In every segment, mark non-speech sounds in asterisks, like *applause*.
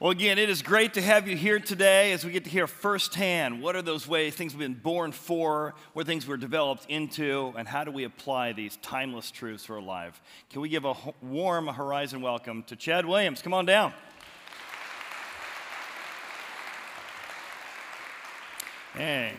Well, again, it is great to have you here today as we get to hear firsthand what are those ways things we've been born for, what things were developed into, and how do we apply these timeless truths to our life. Can we give a warm Horizon welcome to Chad Williams? Come on down. Hey.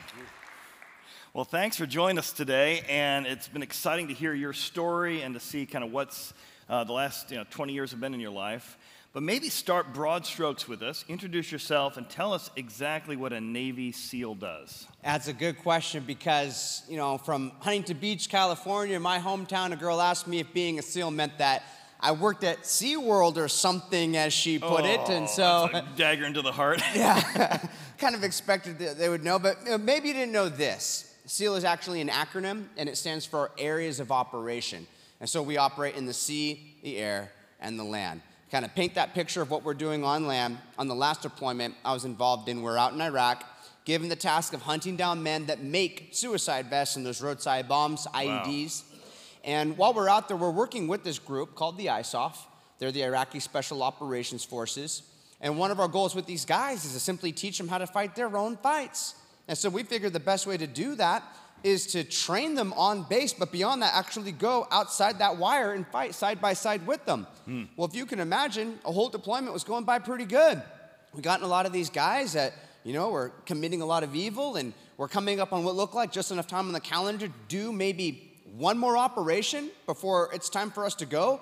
Well, thanks for joining us today, and it's been exciting to hear your story and to see kind of what's uh, the last you know, 20 years have been in your life. But maybe start broad strokes with us. Introduce yourself and tell us exactly what a Navy SEAL does. That's a good question because, you know, from Huntington Beach, California, my hometown, a girl asked me if being a SEAL meant that I worked at SeaWorld or something, as she put oh, it. And oh, so. dagger into the heart. *laughs* yeah. *laughs* kind of expected that they would know, but maybe you didn't know this. SEAL is actually an acronym, and it stands for Areas of Operation. And so we operate in the sea, the air, and the land kind of paint that picture of what we're doing on land. On the last deployment I was involved in, we're out in Iraq, given the task of hunting down men that make suicide vests and those roadside bombs, IEDs. Wow. And while we're out there, we're working with this group called the ISOF. They're the Iraqi Special Operations Forces. And one of our goals with these guys is to simply teach them how to fight their own fights. And so we figured the best way to do that is to train them on base, but beyond that, actually go outside that wire and fight side by side with them. Mm. Well, if you can imagine, a whole deployment was going by pretty good. We got in a lot of these guys that, you know, were committing a lot of evil and we're coming up on what looked like just enough time on the calendar to do maybe one more operation before it's time for us to go.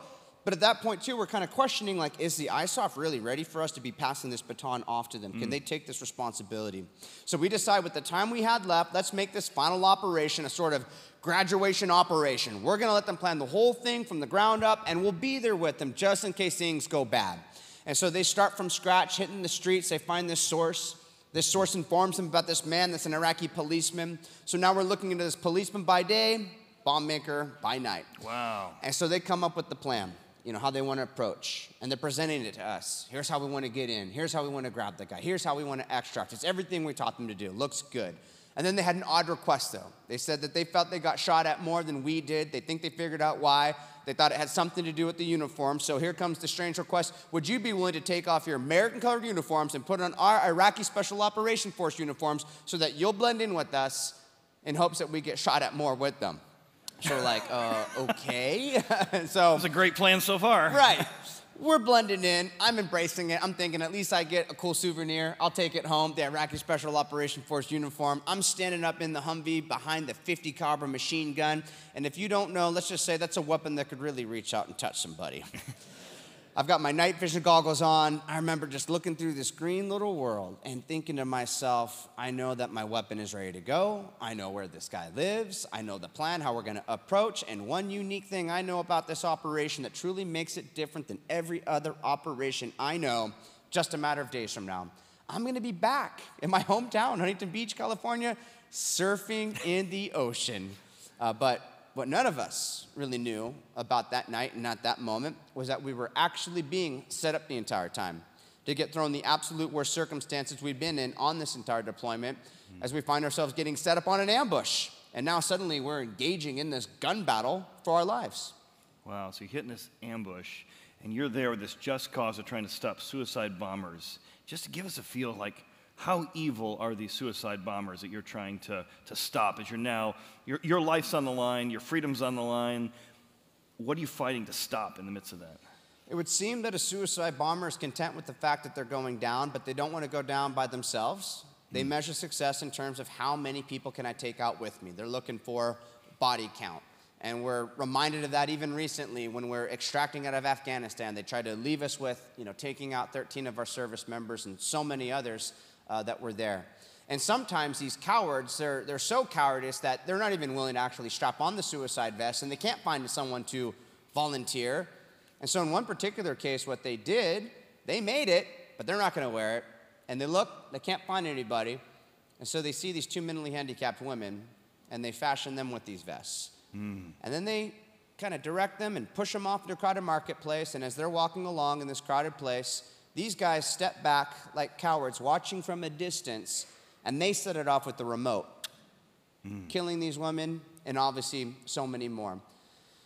But at that point, too, we're kind of questioning like, is the ISOF really ready for us to be passing this baton off to them? Can mm. they take this responsibility? So we decide with the time we had left, let's make this final operation a sort of graduation operation. We're going to let them plan the whole thing from the ground up, and we'll be there with them just in case things go bad. And so they start from scratch, hitting the streets. They find this source. This source informs them about this man that's an Iraqi policeman. So now we're looking into this policeman by day, bomb maker by night. Wow. And so they come up with the plan you know, how they want to approach. And they're presenting it to us. Here's how we want to get in. Here's how we want to grab the guy. Here's how we want to extract. It's everything we taught them to do. Looks good. And then they had an odd request, though. They said that they felt they got shot at more than we did. They think they figured out why. They thought it had something to do with the uniform. So here comes the strange request Would you be willing to take off your American colored uniforms and put on our Iraqi Special Operation Force uniforms so that you'll blend in with us in hopes that we get shot at more with them? So we're like, uh, okay. *laughs* so it's a great plan so far. Right. *laughs* We're blending in. I'm embracing it. I'm thinking at least I get a cool souvenir. I'll take it home. The Iraqi Special Operation Force uniform. I'm standing up in the Humvee behind the 50 caliber machine gun. And if you don't know, let's just say that's a weapon that could really reach out and touch somebody. *laughs* I've got my night vision goggles on. I remember just looking through this green little world and thinking to myself, I know that my weapon is ready to go. I know where this guy lives. I know the plan, how we're going to approach. And one unique thing I know about this operation that truly makes it different than every other operation I know, just a matter of days from now, I'm going to be back in my hometown, Huntington Beach, California, surfing in the ocean. Uh, but what none of us really knew about that night and at that moment was that we were actually being set up the entire time to get thrown the absolute worst circumstances we'd been in on this entire deployment mm-hmm. as we find ourselves getting set up on an ambush. And now suddenly we're engaging in this gun battle for our lives. Wow, so you're hitting this ambush and you're there with this just cause of trying to stop suicide bombers. Just to give us a feel like how evil are these suicide bombers that you're trying to, to stop as you're now, your, your life's on the line, your freedom's on the line? What are you fighting to stop in the midst of that? It would seem that a suicide bomber is content with the fact that they're going down, but they don't want to go down by themselves. They mm. measure success in terms of how many people can I take out with me. They're looking for body count. And we're reminded of that even recently when we're extracting out of Afghanistan. They tried to leave us with, you know, taking out 13 of our service members and so many others uh, that were there. And sometimes these cowards, they're, they're so cowardice that they're not even willing to actually strap on the suicide vest and they can't find someone to volunteer. And so, in one particular case, what they did, they made it, but they're not going to wear it. And they look, they can't find anybody. And so they see these two mentally handicapped women and they fashion them with these vests. Mm. And then they kind of direct them and push them off into a crowded marketplace. And as they're walking along in this crowded place, these guys step back like cowards, watching from a distance, and they set it off with the remote, mm. killing these women and obviously so many more.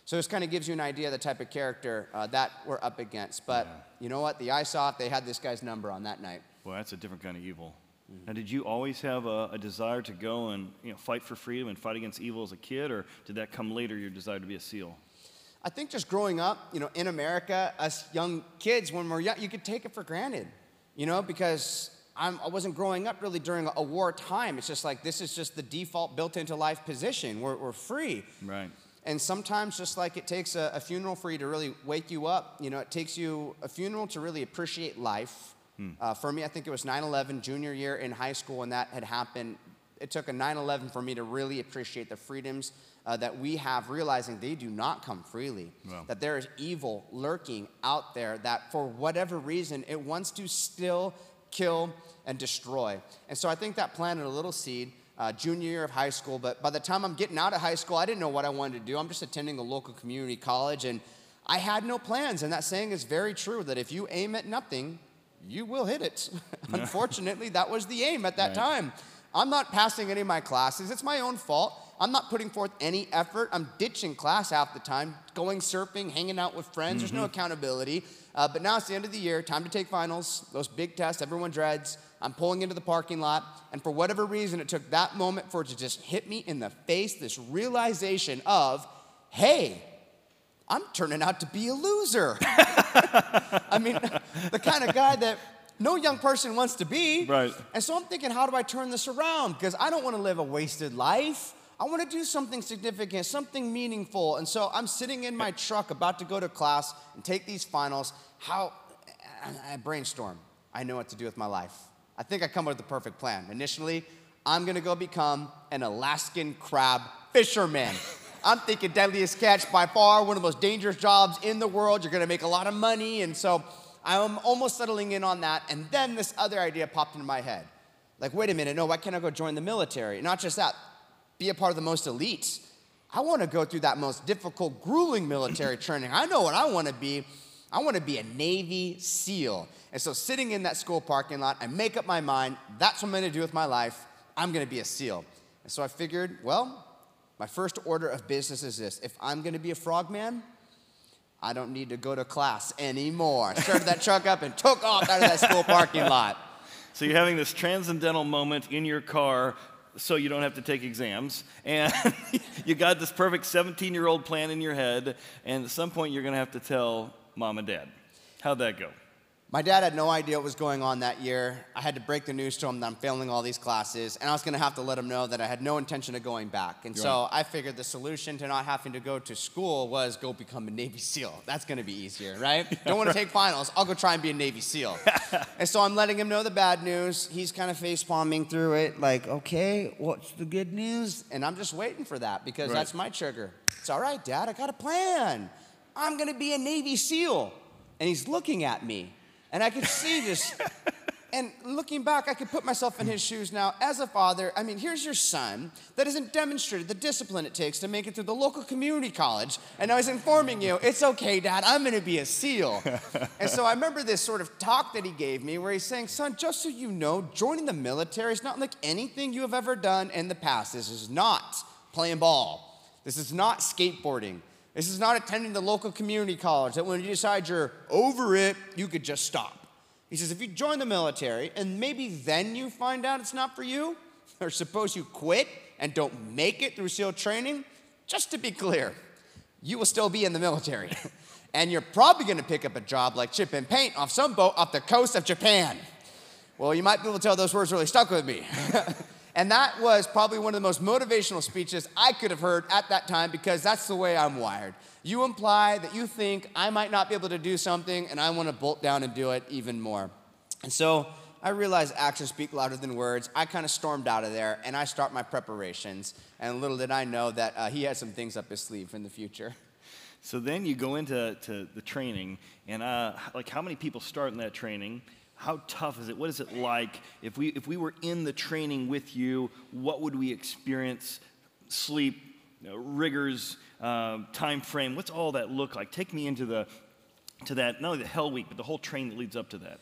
So this kind of gives you an idea of the type of character uh, that we're up against. But you know what? The ISOF, they had this guy's number on that night. Well, that's a different kind of evil. Now, did you always have a, a desire to go and you know, fight for freedom and fight against evil as a kid, or did that come later, your desire to be a SEAL? I think just growing up, you know, in America, us young kids, when we're young, you could take it for granted, you know, because I'm, I was not growing up really during a war time. It's just like this is just the default built into life position. We're, we're free. Right. And sometimes, just like it takes a, a, funeral for you to really wake you up, you know, it takes you a funeral to really appreciate life. Hmm. Uh, for me, I think it was 9 11, junior year in high school, when that had happened. It took a 9 11 for me to really appreciate the freedoms uh, that we have, realizing they do not come freely. Wow. That there is evil lurking out there that, for whatever reason, it wants to still kill and destroy. And so I think that planted a little seed uh, junior year of high school. But by the time I'm getting out of high school, I didn't know what I wanted to do. I'm just attending a local community college, and I had no plans. And that saying is very true that if you aim at nothing, you will hit it. *laughs* Unfortunately, that was the aim at that right. time. I'm not passing any of my classes. It's my own fault. I'm not putting forth any effort. I'm ditching class half the time, going surfing, hanging out with friends. Mm-hmm. There's no mm-hmm. accountability. Uh, but now it's the end of the year, time to take finals, those big tests everyone dreads. I'm pulling into the parking lot, and for whatever reason, it took that moment for it to just hit me in the face this realization of, hey, I'm turning out to be a loser. *laughs* I mean, *laughs* the kind of guy that no young person wants to be. Right. And so I'm thinking, how do I turn this around? Because I don't want to live a wasted life. I want to do something significant, something meaningful. And so I'm sitting in my truck about to go to class and take these finals. How I brainstorm. I know what to do with my life. I think I come up with the perfect plan. Initially, I'm gonna go become an Alaskan crab fisherman. *laughs* I'm thinking deadliest catch by far, one of the most dangerous jobs in the world. You're gonna make a lot of money. And so I'm almost settling in on that. And then this other idea popped into my head. Like, wait a minute, no, why can't I go join the military? Not just that, be a part of the most elite. I want to go through that most difficult, grueling military *clears throat* training. I know what I want to be. I want to be a Navy SEAL. And so, sitting in that school parking lot, I make up my mind that's what I'm going to do with my life. I'm going to be a SEAL. And so, I figured, well, my first order of business is this if I'm going to be a frogman, I don't need to go to class anymore. Started that truck up and took off out of that school parking lot. So, you're having this transcendental moment in your car so you don't have to take exams. And *laughs* you got this perfect 17 year old plan in your head, and at some point you're going to have to tell mom and dad. How'd that go? My dad had no idea what was going on that year. I had to break the news to him that I'm failing all these classes, and I was going to have to let him know that I had no intention of going back. And so I figured the solution to not having to go to school was go become a Navy SEAL. That's going to be easier, right? yeah, *laughs* Don't want right. to take finals. I'll go try and be a Navy SEAL. *laughs* and so I'm letting him know the bad news. He's kind of face palming through it, like, okay, what's the good news? And I'm just waiting for that because right. that's my trigger. It's all right, Dad, I got a plan. I'm going to be a Navy SEAL. And he's looking at me. And I could see this. *laughs* and looking back, I could put myself in his shoes now. As a father, I mean, here's your son that hasn't demonstrated the discipline it takes to make it through the local community college. And now he's informing you, it's okay, dad, I'm gonna be a SEAL. *laughs* and so I remember this sort of talk that he gave me where he's saying, son, just so you know, joining the military is not like anything you have ever done in the past. This is not playing ball, this is not skateboarding. This is not attending the local community college that when you decide you're over it, you could just stop. He says, if you join the military and maybe then you find out it's not for you, *laughs* or suppose you quit and don't make it through SEAL training, just to be clear, you will still be in the military. *laughs* and you're probably gonna pick up a job like chip and paint off some boat off the coast of Japan. Well, you might be able to tell those words really stuck with me. *laughs* And that was probably one of the most motivational speeches I could have heard at that time because that's the way I'm wired. You imply that you think I might not be able to do something and I want to bolt down and do it even more. And so I realized actions speak louder than words. I kind of stormed out of there and I start my preparations. And little did I know that uh, he had some things up his sleeve in the future. *laughs* So then you go into to the training, and uh, like how many people start in that training? How tough is it? What is it like? If we, if we were in the training with you, what would we experience? Sleep, you know, rigors, uh, time frame, what's all that look like? Take me into the, to that, not only the hell week, but the whole train that leads up to that.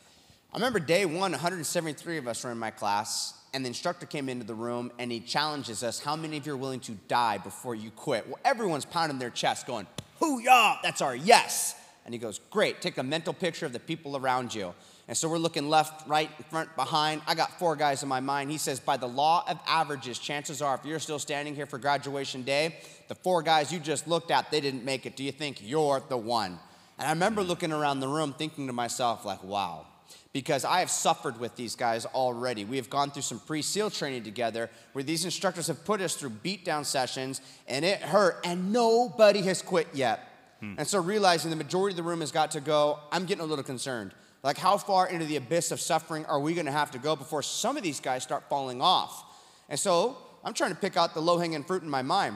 I remember day one, 173 of us were in my class, and the instructor came into the room and he challenges us, how many of you are willing to die before you quit? Well, everyone's pounding their chest going, Hoo-yah! That's our yes. And he goes, Great, take a mental picture of the people around you. And so we're looking left, right, front, behind. I got four guys in my mind. He says, by the law of averages, chances are, if you're still standing here for graduation day, the four guys you just looked at, they didn't make it. Do you think you're the one? And I remember looking around the room thinking to myself, like, wow, because I have suffered with these guys already. We have gone through some pre SEAL training together where these instructors have put us through beatdown sessions and it hurt, and nobody has quit yet. Hmm. And so, realizing the majority of the room has got to go, I'm getting a little concerned. Like, how far into the abyss of suffering are we going to have to go before some of these guys start falling off? And so, I'm trying to pick out the low hanging fruit in my mind.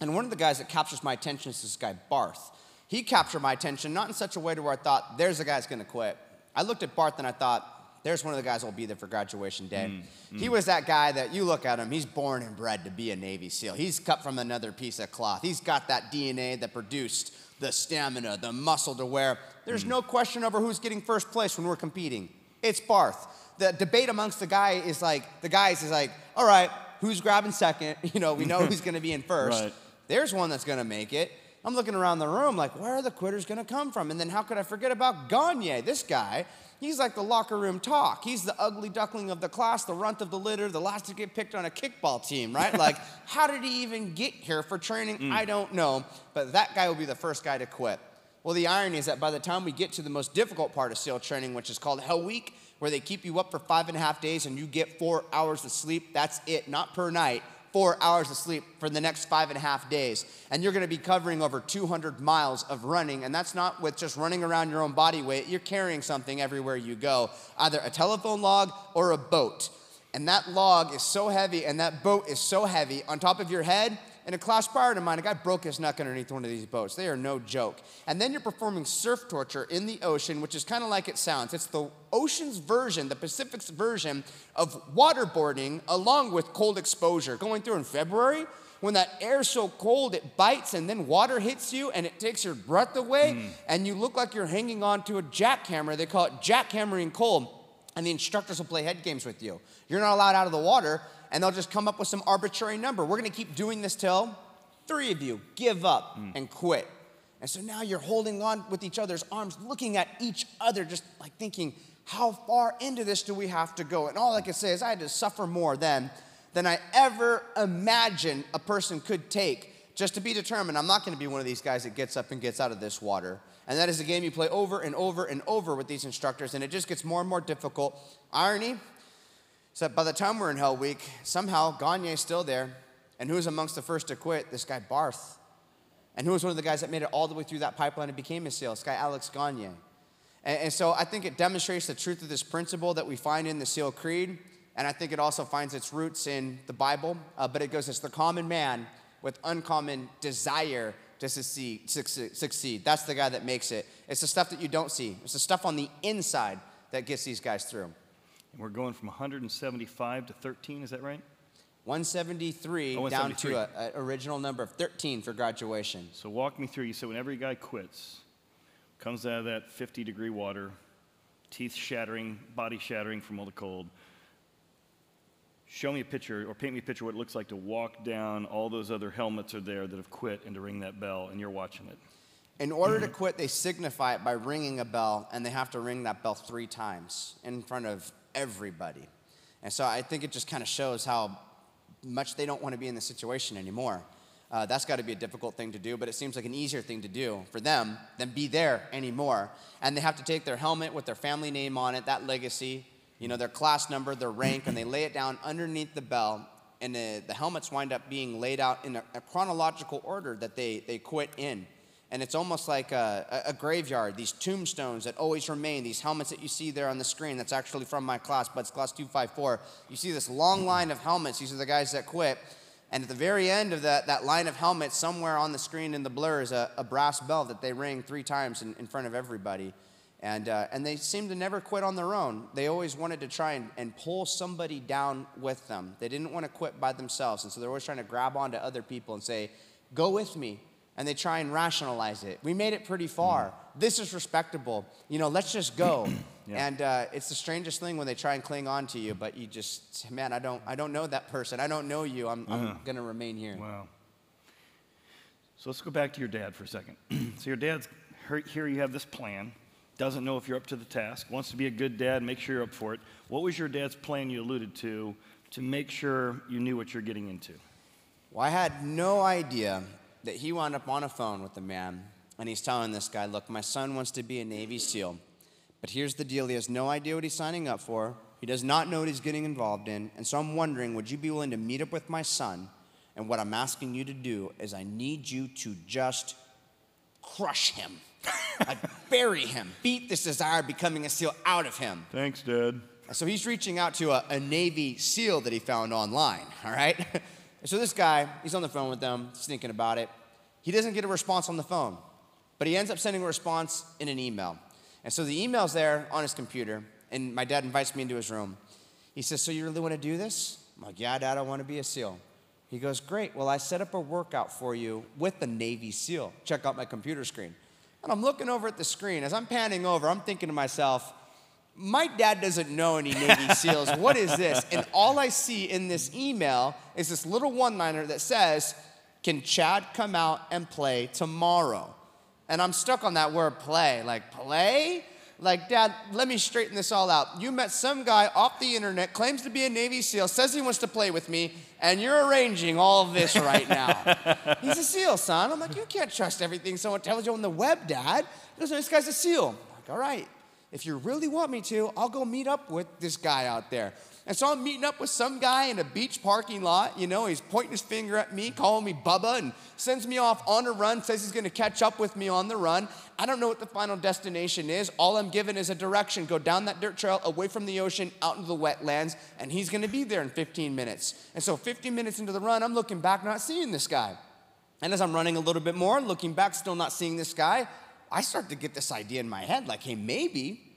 And one of the guys that captures my attention is this guy, Barth. He captured my attention, not in such a way to where I thought, there's a guy's going to quit. I looked at Barth and I thought, there's one of the guys who'll be there for graduation day. Mm, mm. He was that guy that you look at him, he's born and bred to be a Navy SEAL. He's cut from another piece of cloth. He's got that DNA that produced the stamina, the muscle to wear. there's no question over who's getting first place when we're competing. It's Barth. The debate amongst the guy is like, the guys is like, all right, who's grabbing second? *laughs* You know, we know who's gonna be in *laughs* first. Right. There's one that's gonna make it. I'm looking around the room like, where are the quitters gonna come from? And then how could I forget about Gagne? This guy, he's like the locker room talk. He's the ugly duckling of the class, the runt of the litter, the last to get picked on a kickball team, right? like, *laughs* how did he even get here for training? Mm. I don't know. But that guy will be the first guy to quit. Well, the irony is that by the time we get to the most difficult part of SEAL training, which is called Hell Week, where they keep you up for five and a half days and you get four hours of sleep, that's it, not per night four hours of sleep for the next five and a half days. And you're gonna be covering over 200 miles of running. And that's not with just running around your own body weight, you're carrying something everywhere you go, either a telephone log or a boat. And that log is so heavy and that boat is so heavy on top of your head in a class prior to mine, a guy broke his neck underneath one of these boats. They are no joke. And then you're performing surf torture in the ocean, which is kind of like it sounds. It's the ocean's version, the Pacific's version of waterboarding along with cold exposure. Going through in February, when that air's so cold it bites and then water hits you and it takes your breath away mm. and you look like you're hanging on to a jackhammer. They call it jackhammering cold. And the instructors will play head games with you. You're not allowed out of the water and they'll just come up with some arbitrary number. We're gonna keep doing this till three of you give up mm. and quit. And so now you're holding on with each other's arms, looking at each other, just like thinking, how far into this do we have to go? And all I can say is I had to suffer more then than I ever imagined a person could take just to be determined I'm not going to be one of these guys that gets up and gets out of this water. And that is a game you play over and over and over with these instructors, and it just gets more and more difficult. Irony, so by the time we're in Hell Week, somehow Gagne's still there. And who was amongst the first to quit? This guy Barth. And who was one of the guys that made it all the way through that pipeline and became a SEAL? This guy Alex Gagne. And, and so I think it demonstrates the truth of this principle that we find in the SEAL Creed. And I think it also finds its roots in the Bible. Uh, but it goes, it's the common man with uncommon desire to succeed, succeed. That's the guy that makes it. It's the stuff that you don't see. It's the stuff on the inside that gets these guys through. And we're going from 175 to 13, is that right? 173 oh, down to an original number of 13 for graduation. So walk me through. You said when every guy quits, comes out of that 50 degree water, teeth shattering, body shattering from all the cold. Show me a picture or paint me a picture what it looks like to walk down. All those other helmets are there that have quit and to ring that bell, and you're watching it. In order to *clears throat* quit, they signify it by ringing a bell, and they have to ring that bell three times in front of everybody. And so I think it just kind of shows how much they don't want to be in the situation anymore. Uh, that's got to be a difficult thing to do, but it seems like an easier thing to do for them than be there anymore. And they have to take their helmet with their family name on it, that legacy, you know, their class number, their rank, and they lay it down underneath the bell. And the, the helmets wind up being laid out in a, a chronological order that they, they quit in and it's almost like a, a, graveyard. These tombstones that always remain, these helmets that you see there on the screen, that's actually from my class, but it's class 254. You see this long line of helmets. These are the guys that quit. And at the very end of that, that line of helmets, somewhere on the screen in the blur, is a, a brass bell that they ring three times in, in front of everybody. And, uh, and they seem to never quit on their own. They always wanted to try and, and pull somebody down with them. They didn't want to quit by themselves. And so they're always trying to grab onto other people and say, Go with me and they try and rationalize it. We made it pretty far. Mm. This is respectable. You know, let's just go. *clears throat* yeah. And uh, it's the strangest thing when they try and cling on to you, but you just, man, I don't, I don't know that person. I don't know you. I'm, uh-huh. I'm going to remain here. Wow. So let's go back to your dad for a second. *clears throat* so your dad's here. You have this plan. Doesn't know if you're up to the task. Wants to be a good dad. Make sure you're up for it. What was your dad's plan you alluded to to make sure you knew what you're getting into? Well, I had no idea that he wound up on a phone with the man, and he's telling this guy, "Look, my son wants to be a Navy SEAL, but here's the deal: he has no idea what he's signing up for. He does not know what he's getting involved in, and so I'm wondering, would you be willing to meet up with my son?" And what I'm asking you to do is, I need you to just crush him. *laughs* I bury him, beat this desire of becoming a SEAL out of him. Thanks, Dad. So he's reaching out to a, a Navy SEAL that he found online, all right? So this guy, he's on the phone with them, he's thinking about it. He doesn't get a response on the phone, but he ends up sending a response in an email. And so the email's there on his computer, and my dad invites me into his room. He says, So you really want to do this? I'm like, Yeah, Dad, I want to be a SEAL. He goes, Great. Well, I set up a workout for you with the Navy SEAL. Check out my computer screen. And I'm looking over at the screen. As I'm panning over, I'm thinking to myself, my dad doesn't know any Navy *laughs* SEALs. What is this? And all I see in this email is this little one liner that says, Can Chad come out and play tomorrow? And I'm stuck on that word play. Like, play? Like, Dad, let me straighten this all out. You met some guy off the internet, claims to be a Navy SEAL, says he wants to play with me, and you're arranging all this right now. *laughs* He's a SEAL, son. I'm like, you can't trust everything someone tells you on the web, Dad. He goes, this guy's a SEAL. I'm like, all right, if you really want me to, I'll go meet up with this guy out there. And so I'm meeting up with some guy in a beach parking lot. You know, he's pointing his finger at me, calling me Bubba, and sends me off on a run, says he's gonna catch up with me on the run. I don't know what the final destination is. All I'm given is a direction go down that dirt trail, away from the ocean, out into the wetlands, and he's gonna be there in 15 minutes. And so 15 minutes into the run, I'm looking back, not seeing this guy. And as I'm running a little bit more, looking back, still not seeing this guy, I start to get this idea in my head like, hey, maybe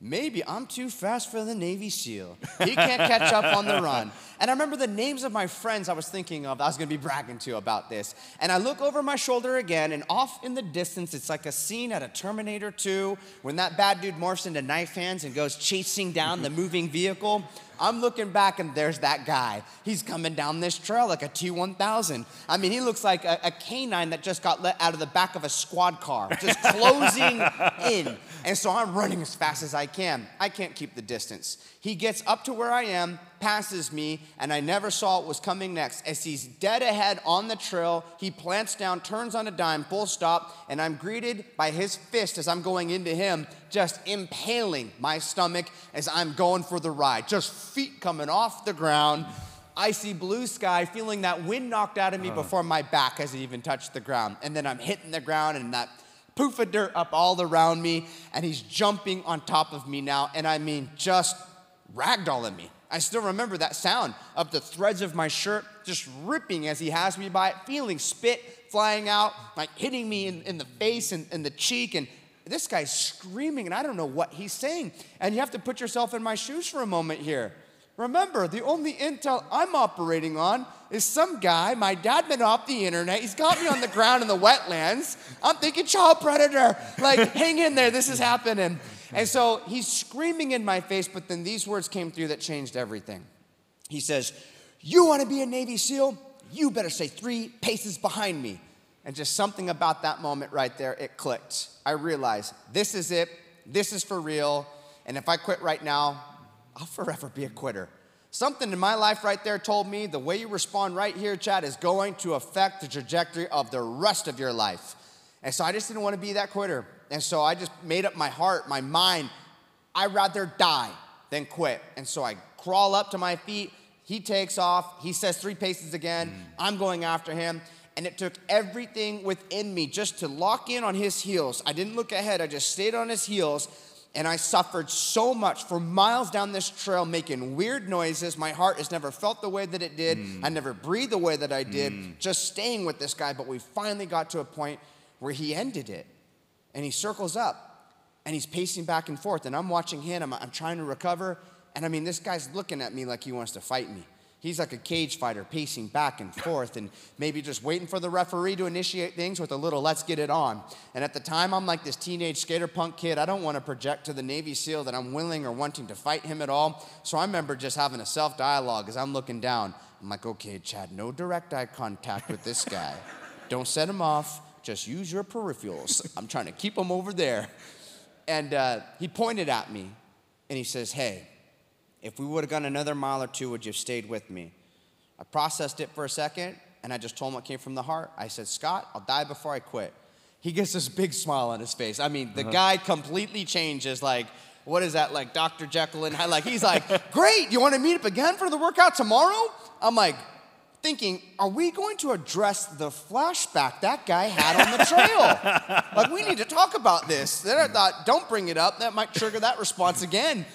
maybe I'm too fast for the Navy SEAL. He can't catch up on the run. And I remember the names of my friends I was thinking of, I was gonna be bragging to about this. And I look over my shoulder again, and off in the distance, it's like a scene at a Terminator 2 when that bad dude morphs into knife hands and goes chasing down the mm-hmm. moving vehicle. I'm looking back and there's that guy. He's coming down this trail like a T1000. I mean, he looks like a, a canine that just got let out of the back of a squad car, just *laughs* closing in. And so I'm running as fast as I can. I can't keep the distance. He gets up to where I am, passes me, and I never saw what was coming next. As he's dead ahead on the trail, he plants down, turns on a dime, full stop, and I'm greeted by his fist as I'm going into him, just impaling my stomach as I'm going for the ride. Just feet coming off the ground. Icy blue sky, feeling that wind knocked out of me before my back has even touched the ground. And then I'm hitting the ground and that poof of dirt up all around me, and he's jumping on top of me now. And I mean, just ragdolling me. I still remember that sound of the threads of my shirt just ripping as he has me by, it, feeling spit flying out, like hitting me in, in the face and, in the cheek. And this guy's screaming, and I don't know what he's saying. And you have to put yourself in my shoes for a moment here. Remember, the only intel I'm operating on is some guy, my dad been off the internet, he's got me on the ground in the wetlands. I'm thinking child predator. Like, hang in there, this is happening. And so he's screaming in my face, but then these words came through that changed everything. He says, You want to be a Navy SEAL? You better stay three paces behind me. And just something about that moment right there, it clicked. I realized this is it, this is for real. And if I quit right now, I'll forever be a quitter. Something in my life right there told me the way you respond right here, Chad, is going to affect the trajectory of the rest of your life. And so I just didn't want to be that quitter. And so I just made up my heart, my mind, I'd rather die than quit. And so I crawl up to my feet. He takes off. He says three paces again. Mm. I'm going after him. And it took everything within me just to lock in on his heels. I didn't look ahead, I just stayed on his heels. And I suffered so much for miles down this trail, making weird noises. My heart has never felt the way that it did. Mm. I never breathed the way that I did, mm. just staying with this guy. But we finally got to a point where he ended it and he circles up and he's pacing back and forth. And I'm watching him, I'm, I'm trying to recover. And I mean, this guy's looking at me like he wants to fight me. He's like a cage fighter pacing back and forth and maybe just waiting for the referee to initiate things with a little let's get it on. And at the time, I'm like this teenage skater punk kid. I don't want to project to the Navy SEAL that I'm willing or wanting to fight him at all. So I remember just having a self dialogue as I'm looking down. I'm like, okay, Chad, no direct eye contact with this guy. don't set him off. Just use your peripherals. I'm trying to keep him over there. And uh, he pointed at me and he says, Hey, if we would have gone another mile or two, would you have stayed with me? I processed it for a second and I just told him what came from the heart. I said, Scott, I'll die before I quit. He gets this big smile on his face. I mean, the uh-huh. guy completely changes, like, what is that, like Dr. Jekyll and Hyde? Like, he's like, *laughs* great, you want to meet up again for the workout tomorrow? I'm like, thinking, are we going to address the flashback that guy had on the trail? *laughs* like, we need to talk about this. Then I thought, don't bring it up. That might trigger that response again.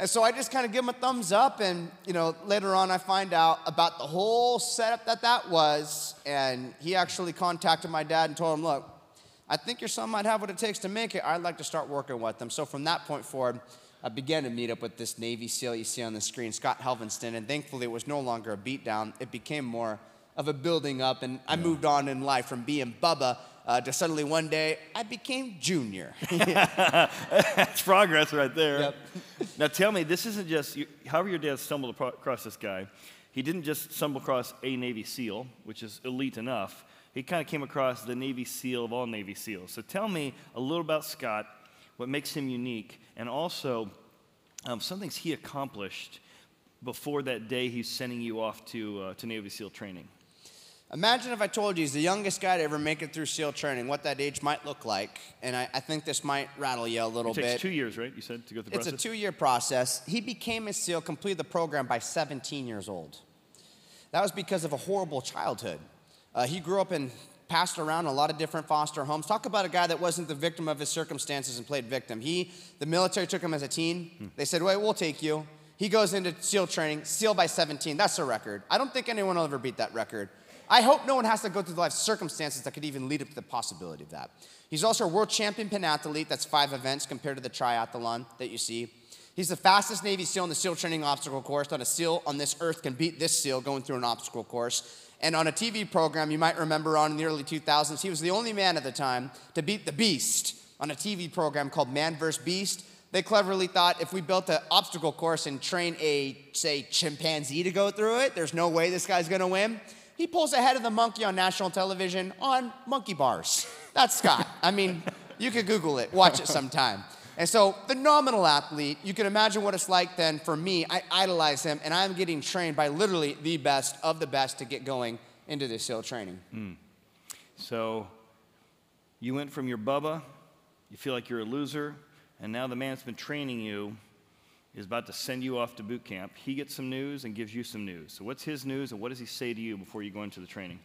And so I just kind of give him a thumbs up. And, you know, later on I find out about the whole setup that that was. And he actually contacted my dad and told him, look, I think your son might have what it takes to make it. I'd like to start working with them. So from that point forward, I began to meet up with this Navy SEAL you see on the screen, Scott Helvenston, and thankfully it was no longer a beatdown. It became more of a building up, and I moved on in life from being Bubba uh, to suddenly one day I became Junior. *laughs* *laughs* That's progress right there. Yep. Now tell me, this isn't just, however your dad stumbled across this guy, he didn't just stumble across a Navy SEAL, which is elite enough. He kind of came across the Navy SEAL of all Navy SEALs. So tell me a little about Scott, what makes him unique, and also um, some things he accomplished before that day he's sending you off to, uh, to Navy SEAL training. Imagine if I told you he's the youngest guy to ever make it through SEAL training, what that age might look like. And I, I think this might rattle you a little bit. it takes bit. two years, right? You said to go through the it's process? A two year process. He became a SEAL, completed the program by 17 years old. That was because of a horrible childhood. Uh, he grew up in passed around a lot of different foster homes. Talk about a guy that wasn't the victim of his circumstances and played victim. He, the military took him as a teen. Hmm. They said, wait, we'll take you. He goes into SEAL training, SEAL by 17. That's a record. I don't think anyone will ever beat that record. I hope no one has to go through the life circumstances that could even lead up to the possibility of that. He's also a world champion pentathlete. That's five events compared to the triathlon that you see. He's the fastest Navy SEAL in the SEAL training obstacle course. Not a SEAL on this earth can beat this SEAL going through an obstacle course. And on a TV program you might remember on in the early 2000s, he was the only man at the time to beat the beast on a TV program called Man vs. Beast. They cleverly thought if we built an obstacle course and train a, say, chimpanzee to go through it, there's no way this guy's gonna win. He pulls ahead of the monkey on national television on monkey bars. That's Scott. I mean, you could Google it, watch it sometime. And so, phenomenal athlete. You can imagine what it's like then for me. I idolize him, and I'm getting trained by literally the best of the best to get going into this SEAL training. Mm. So, you went from your Bubba, you feel like you're a loser, and now the man that's been training you is about to send you off to boot camp. He gets some news and gives you some news. So, what's his news, and what does he say to you before you go into the training?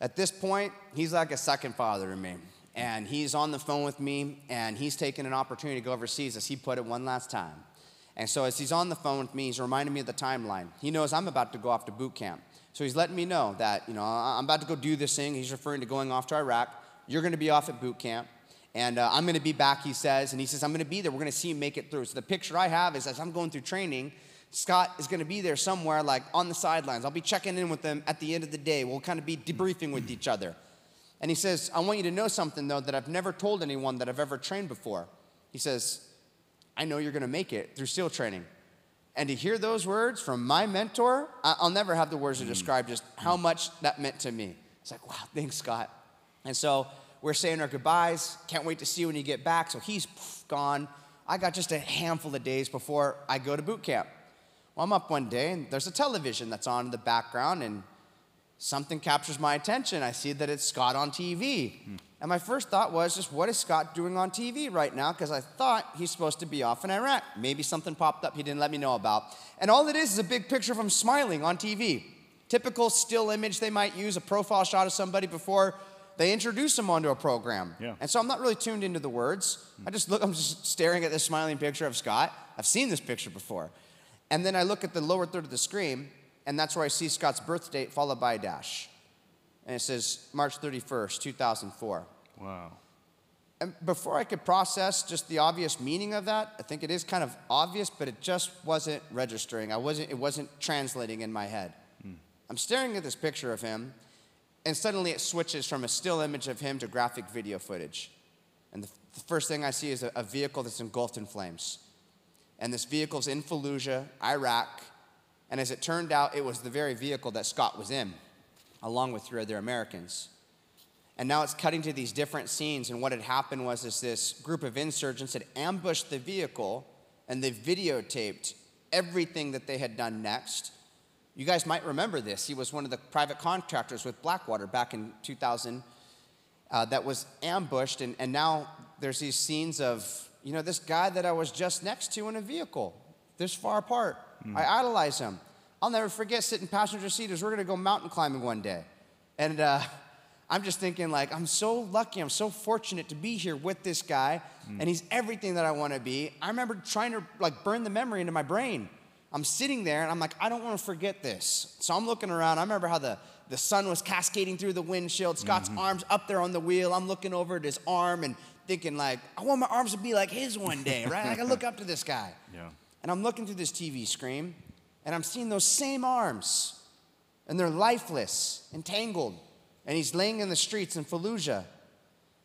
At this point, he's like a second father to me and he's on the phone with me, and he's taking an opportunity to go overseas, as he put it one last time. And so, as he's on the phone with me, he's reminding me of the timeline. He knows I'm about to go off to boot camp. So, he's letting me know that, you know, I'm about to go do this thing. He's referring to going off to Iraq. You're going to be off at boot camp. And uh, I'm going to be back, he says. And he says, I'm going to be there. We're going to see him make it through. So, the picture I have is as I'm going through training, Scott is going to be there somewhere, like on the sidelines. I'll be checking in with him at the end of the day. We'll kind of be debriefing with each other. And he says, I want you to know something, though, that I've never told anyone that I've ever trained before. He says, I know you're going to make it through SEAL training. And to hear those words from my mentor, I'll never have the words to describe just how much that meant to me. It's like, wow, thanks, Scott. And so we're saying our goodbyes. Can't wait to see you when you get back. So he's gone. I got just a handful of days before I go to boot camp. Well, I'm up one day and there's a television that's on in the background, and something captures my attention. I see that it's Scott on TV. Hmm. And my first thought was just, what is Scott doing on TV right now? Because I thought he's supposed to be off in Iraq. Maybe something popped up he didn't let me know about. And all it is is a big picture of him smiling on TV. Typical still image they might use, a profile shot of somebody before they introduce him onto a program. Yeah. And so I'm not really tuned into the words. Hmm. I just look, I'm just staring at this smiling picture of Scott. I've seen this picture before. And then I look at the lower third of the screen, and that's where I see Scott's birth date followed by a dash. And it says March 31st, 2004. Wow. And before I could process just the obvious meaning of that, I think it is kind of obvious, but it just wasn't registering. I wasn't, it wasn't translating in my head. Hmm. I'm staring at this picture of him, and suddenly it switches from a still image of him to graphic video footage. And the, the first thing I see is a, a vehicle that's engulfed in flames. And this vehicle's in Fallujah, Iraq, and as it turned out, it was the very vehicle that Scott was in, along with three other Americans. And now it's cutting to these different scenes. And what had happened was is this group of insurgents had ambushed the vehicle and they videotaped everything that they had done next. You guys might remember this. He was one of the private contractors with Blackwater back in 2000 uh, that was ambushed. And, and now there's these scenes of, you know, this guy that I was just next to in a vehicle, this far apart. Mm. I idolize him. I'll never forget sitting passenger seat as we're going to go mountain climbing one day. And, uh, I'm just thinking like I'm so lucky, I'm so fortunate to be here with this guy, mm. and he's everything that I want to be. I remember trying to like burn the memory into my brain. I'm sitting there and I'm like, I don't want to forget this. So I'm looking around. I remember how the, the sun was cascading through the windshield. Scott's mm-hmm. arms up there on the wheel. I'm looking over at his arm and thinking like, I want my arms to be like his one day, right? like I look up to this guy. *laughs* Yeah. And I'm looking through this TV screen and I'm seeing those same arms and they're lifeless, entangled and he's laying in the streets in Fallujah.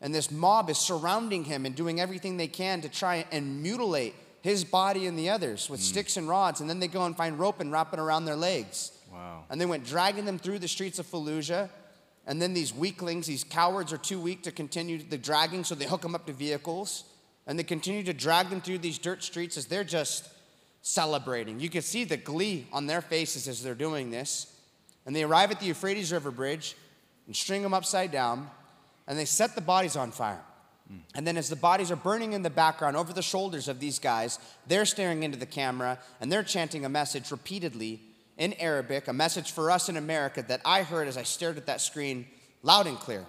And this mob is surrounding him and doing everything they can to try and mutilate his body and the others with mm. sticks and rods. And then they go and find rope and wrap it around their legs. Wow. And they went dragging them through the streets of Fallujah. And then these weaklings, these cowards, are too weak to continue the dragging, so they hook them up to vehicles. And they continue to drag them through these dirt streets as they're just celebrating. You can see the glee on their faces as they're doing this. And they arrive at the Euphrates River Bridge and string them upside down, and they set the bodies on fire. And then, as the bodies are burning in the background over the shoulders of these guys, they're staring into the camera and they're chanting a message repeatedly in Arabic, a message for us in America that I heard as I stared at that screen loud and clear.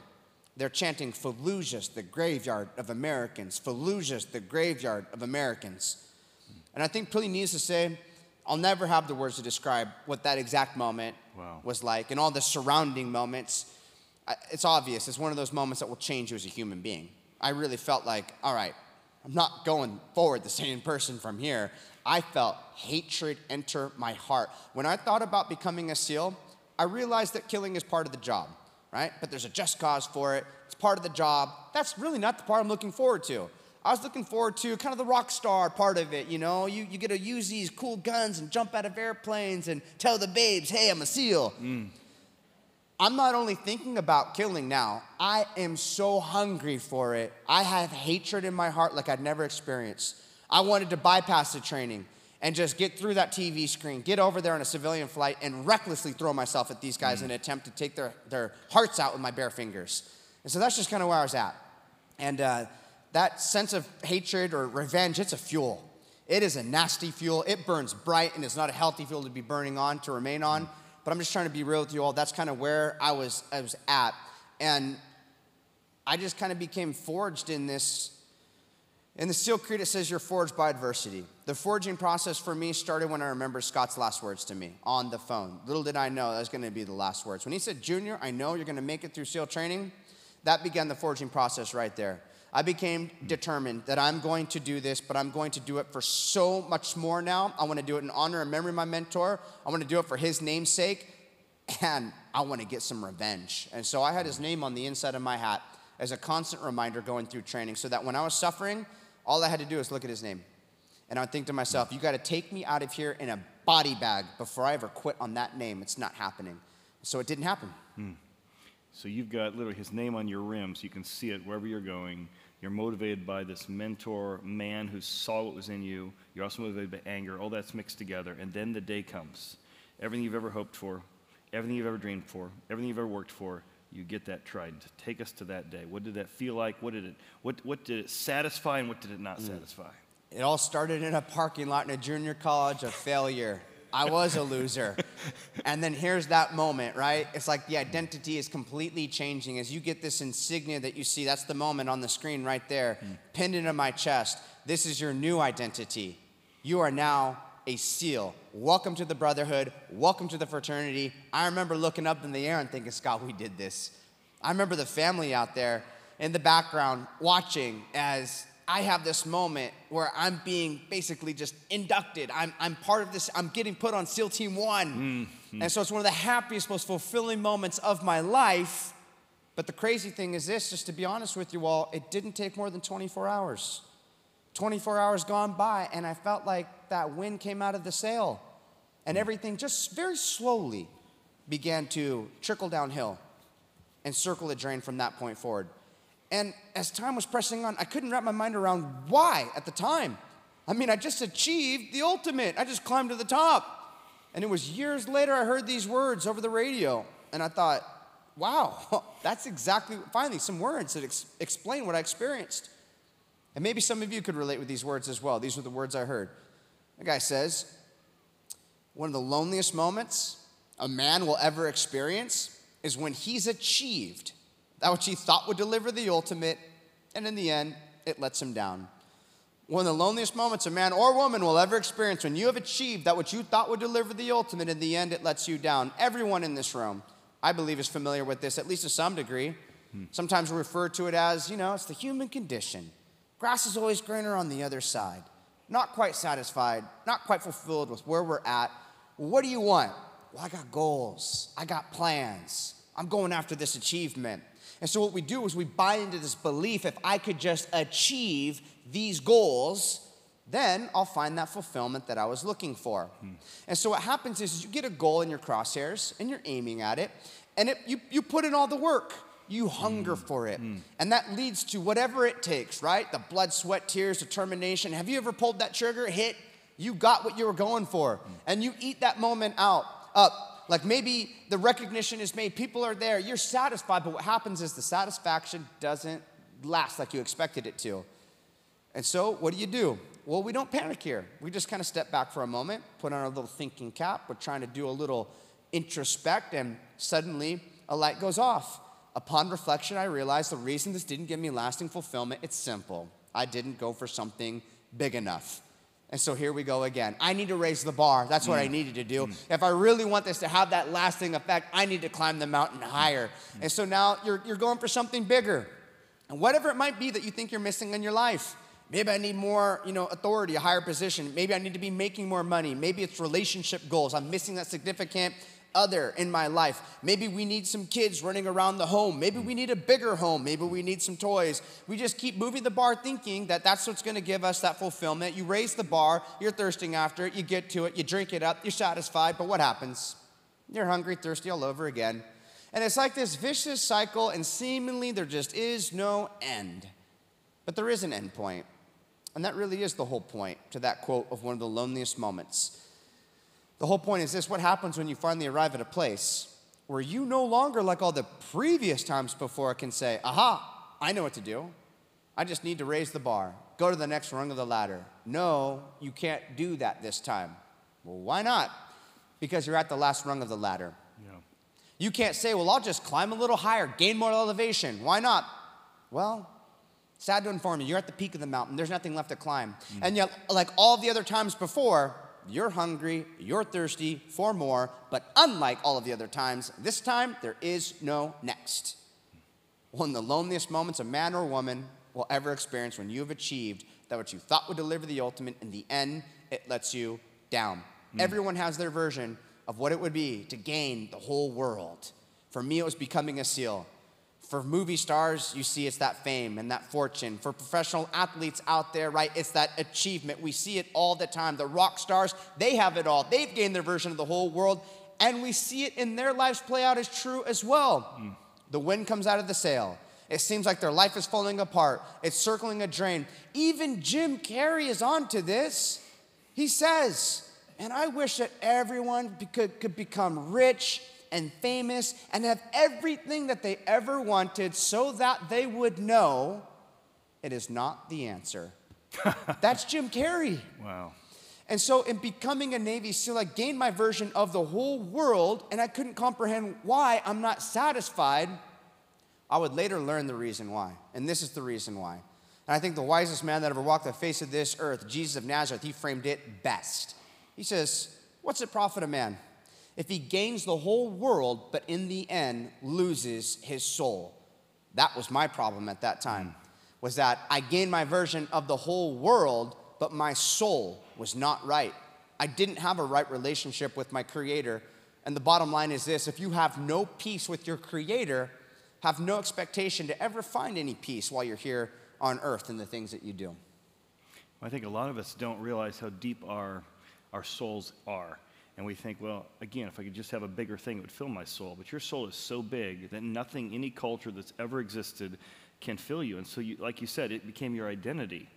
They're chanting Fallujah's the graveyard of Americans, Fallujah's the graveyard of Americans. And I think pretty needs to say, I'll never have the words to describe what that exact moment wow. was like and all the surrounding moments it's obvious. It's one of those moments that will change you as a human being. I really felt like, all right, I'm not going forward the same person from here. I felt hatred enter my heart. When I thought about becoming a SEAL, I realized that killing is part of the job, right? But there's a just cause for it. It's part of the job. That's really not the part I'm looking forward to. I was looking forward to kind of the rock star part of it, you know? You, you get to use these cool guns and jump out of airplanes and tell the babes, hey, I'm a SEAL. Mm. I'm not only thinking about killing now, I am so hungry for it. I have hatred in my heart like I'd never experienced. I wanted to bypass the training and just get through that TV screen, get over there on a civilian flight, and recklessly throw myself at these guys mm. in an attempt to take their, their hearts out with my bare fingers. And so that's just kind of where I was at. And uh, that sense of hatred or revenge, it's a fuel. It is a nasty fuel. It burns bright, and it's not a healthy fuel to be burning on, to remain on. Mm but I'm just trying to be real with you all. That's kind of where I was, I was at. And I just kind of became forged in this. In the Seal Creed, it says you're forged by adversity. The forging process for me started when I remember Scott's last words to me on the phone. Little did I know that was going to be the last words. When he said, Junior, I know you're going to make it through SEAL training, that began the forging process right there. I became determined that I'm going to do this, but I'm going to do it for so much more now. I want to do it in honor and memory of my mentor. I want to do it for his namesake, and I want to get some revenge. And so I had his name on the inside of my hat as a constant reminder going through training so that when I was suffering, all I had to do was look at his name. And I would think to myself, you got to take me out of here in a body bag before I ever quit on that name. It's not happening. So it didn't happen. Hmm. So you've got literally his name on your rim so you can see it wherever you're going. You're motivated by this mentor man who saw what was in you. You're also motivated by anger. All that's mixed together. And then the day comes. Everything you've ever hoped for, everything you've ever dreamed for, everything you've ever worked for, you get that trident. Take us to that day. What did that feel like? What did it, what, what did it satisfy and what did it not mm. satisfy? It all started in a parking lot in a junior college of failure. I was a loser. and then here's that moment, right? It's like the identity is completely changing. As you get this insignia that you see, that's the moment on the screen right there, mm. pinned into my chest. This is your new identity. You are now a SEAL. Welcome to the brotherhood. Welcome to the fraternity. I remember looking up in the air and thinking, Scott, we did this. I remember the family out there in the background watching as I have this moment where I'm being basically just inducted. I'm, I'm part of this, I'm getting put on SEAL Team One. Mm-hmm. And so it's one of the happiest, most fulfilling moments of my life. But the crazy thing is this, just to be honest with you all, it didn't take more than 24 hours. 24 hours gone by, and I felt like that wind came out of the sail. And everything just very slowly began to trickle downhill. and circle the drain from that point forward. And as time was pressing on, I couldn't wrap my mind around why at the time. I mean, I just achieved the ultimate. I just climbed to the top. And it was years later I heard these words over the radio, and I thought, wow, *laughs* that's exactly, finally, some words that ex- explain what I experienced. And maybe some of you could relate with these words as well. These were the words I heard. The guy says, one of the loneliest moments a man will ever experience is when he's achieved that which he thought would deliver the ultimate, and in the end, it lets him down. One of the loneliest moments a man or woman will ever experience when you have achieved that which you thought would deliver the ultimate, in the end, it lets you down. Everyone in this room, I believe, is familiar with this, at least to some degree. Hmm. Sometimes we refer to it as, you know, it's the human condition. Grass is always greener on the other side. Not quite satisfied, not quite fulfilled with where we're at. What do you want? Well, I got goals, I got plans. I'm going after this achievement. And so, what we do is we buy into this belief if I could just achieve these goals, then I'll find that fulfillment that I was looking for. Hmm. And so, what happens is you get a goal in your crosshairs and you're aiming at it, and it, you, you put in all the work. You hunger mm. for it. Mm. And that leads to whatever it takes, right? The blood, sweat, tears, determination. Have you ever pulled that trigger, hit? You got what you were going for. Mm. And you eat that moment out, up like maybe the recognition is made, people are there, you're satisfied, but what happens is the satisfaction doesn't last like you expected it to. And so, what do you do? Well, we don't panic here. We just kind of step back for a moment, put on our little thinking cap. We're trying to do a little introspect, and suddenly a light goes off. Upon reflection, I realized the reason this didn't give me lasting fulfillment, it's simple. I didn't go for something big enough. And so here we go again. I need to raise the bar. That's what mm. I needed to do. Mm. If I really want this to have that lasting effect, I need to climb the mountain higher. Mm. And so now you're, you're going for something bigger. And whatever it might be that you think you're missing in your life, maybe I need more, you know, authority, a higher position. Maybe I need to be making more money. Maybe it's relationship goals. I'm missing that significant other in my life. Maybe we need some kids running around the home. Maybe we need a bigger home. Maybe we need some toys. We just keep moving the bar thinking that that's what's going to give us that fulfillment. You raise the bar, you're thirsting after it, you get to it, you drink it up, you're satisfied, but what happens? You're hungry, thirsty all over again. And it's like this vicious cycle, and seemingly there just is no end. But there is an end point. And that really is the whole point to that quote of one of the loneliest moments. The whole point is this what happens when you finally arrive at a place where you no longer, like all the previous times before, can say, aha, I know what to do. I just need to raise the bar, go to the next rung of the ladder. No, you can't do that this time. Well, why not? Because you're at the last rung of the ladder. Yeah. You can't say, well, I'll just climb a little higher, gain more elevation. Why not? Well, sad to inform you, you're at the peak of the mountain. There's nothing left to climb. Mm. And yet, like all the other times before, you're hungry, you're thirsty for more, but unlike all of the other times, this time there is no next. One of the loneliest moments a man or woman will ever experience when you have achieved that what you thought would deliver the ultimate, in the end, it lets you down. Mm. Everyone has their version of what it would be to gain the whole world. For me, it was becoming a SEAL. For movie stars, you see it's that fame and that fortune. For professional athletes out there, right, it's that achievement. We see it all the time. The rock stars, they have it all. They've gained their version of the whole world, and we see it in their lives play out as true as well. Mm. The wind comes out of the sail. It seems like their life is falling apart. It's circling a drain. Even Jim Carrey is onto this. He says, and I wish that everyone could, could become rich and famous and have everything that they ever wanted so that they would know it is not the answer. *laughs* That's Jim Carrey. Wow. And so, in becoming a Navy SEAL, I gained my version of the whole world, and I couldn't comprehend why I'm not satisfied. I would later learn the reason why. And this is the reason why. And I think the wisest man that ever walked the face of this earth, Jesus of Nazareth, he framed it best. He says, What's it profit a man if he gains the whole world, but in the end loses his soul. That was my problem at that time, mm. was that I gained my version of the whole world, but my soul was not right. I didn't have a right relationship with my creator. And the bottom line is this if you have no peace with your creator, have no expectation to ever find any peace while you're here on earth in the things that you do. I think a lot of us don't realize how deep our, our souls are And we think, well, again, if I could just have a bigger thing, it would fill my soul. But your soul is so big that nothing, any culture that's ever existed, can fill you. And so, you, like you said, it became your identity.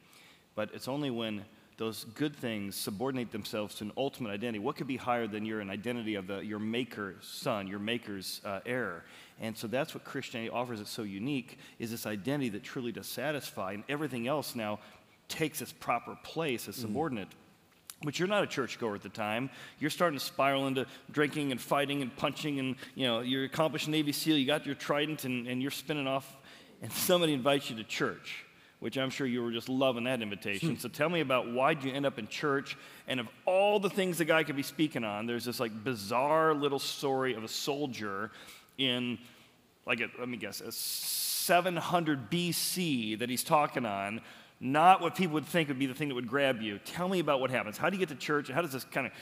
But it's only when those good things subordinate themselves to an ultimate identity. What could be higher than your an identity of the, your maker's son, your maker's uh, heir? And so that's what Christianity offers. It's so unique is this identity that truly does satisfy, and everything else now takes its proper place as mm. subordinate. Mm. But you're not a churchgoer at the time. You're starting to spiral into drinking and fighting and punching, and you know you're accomplished Navy SEAL. You got your trident, and, and you're spinning off. And *laughs* somebody invites you to church, which I'm sure you were just loving that invitation. Hmm. so tell me about why'd you end up in church? And of all the things the guy could be speaking on, there's this like bizarre little story of a soldier in, like, a, let me guess, a 700 BC that he's talking on not what people would think would be the thing that would grab you. Tell me about what happens. How do you get to church? How does this kind of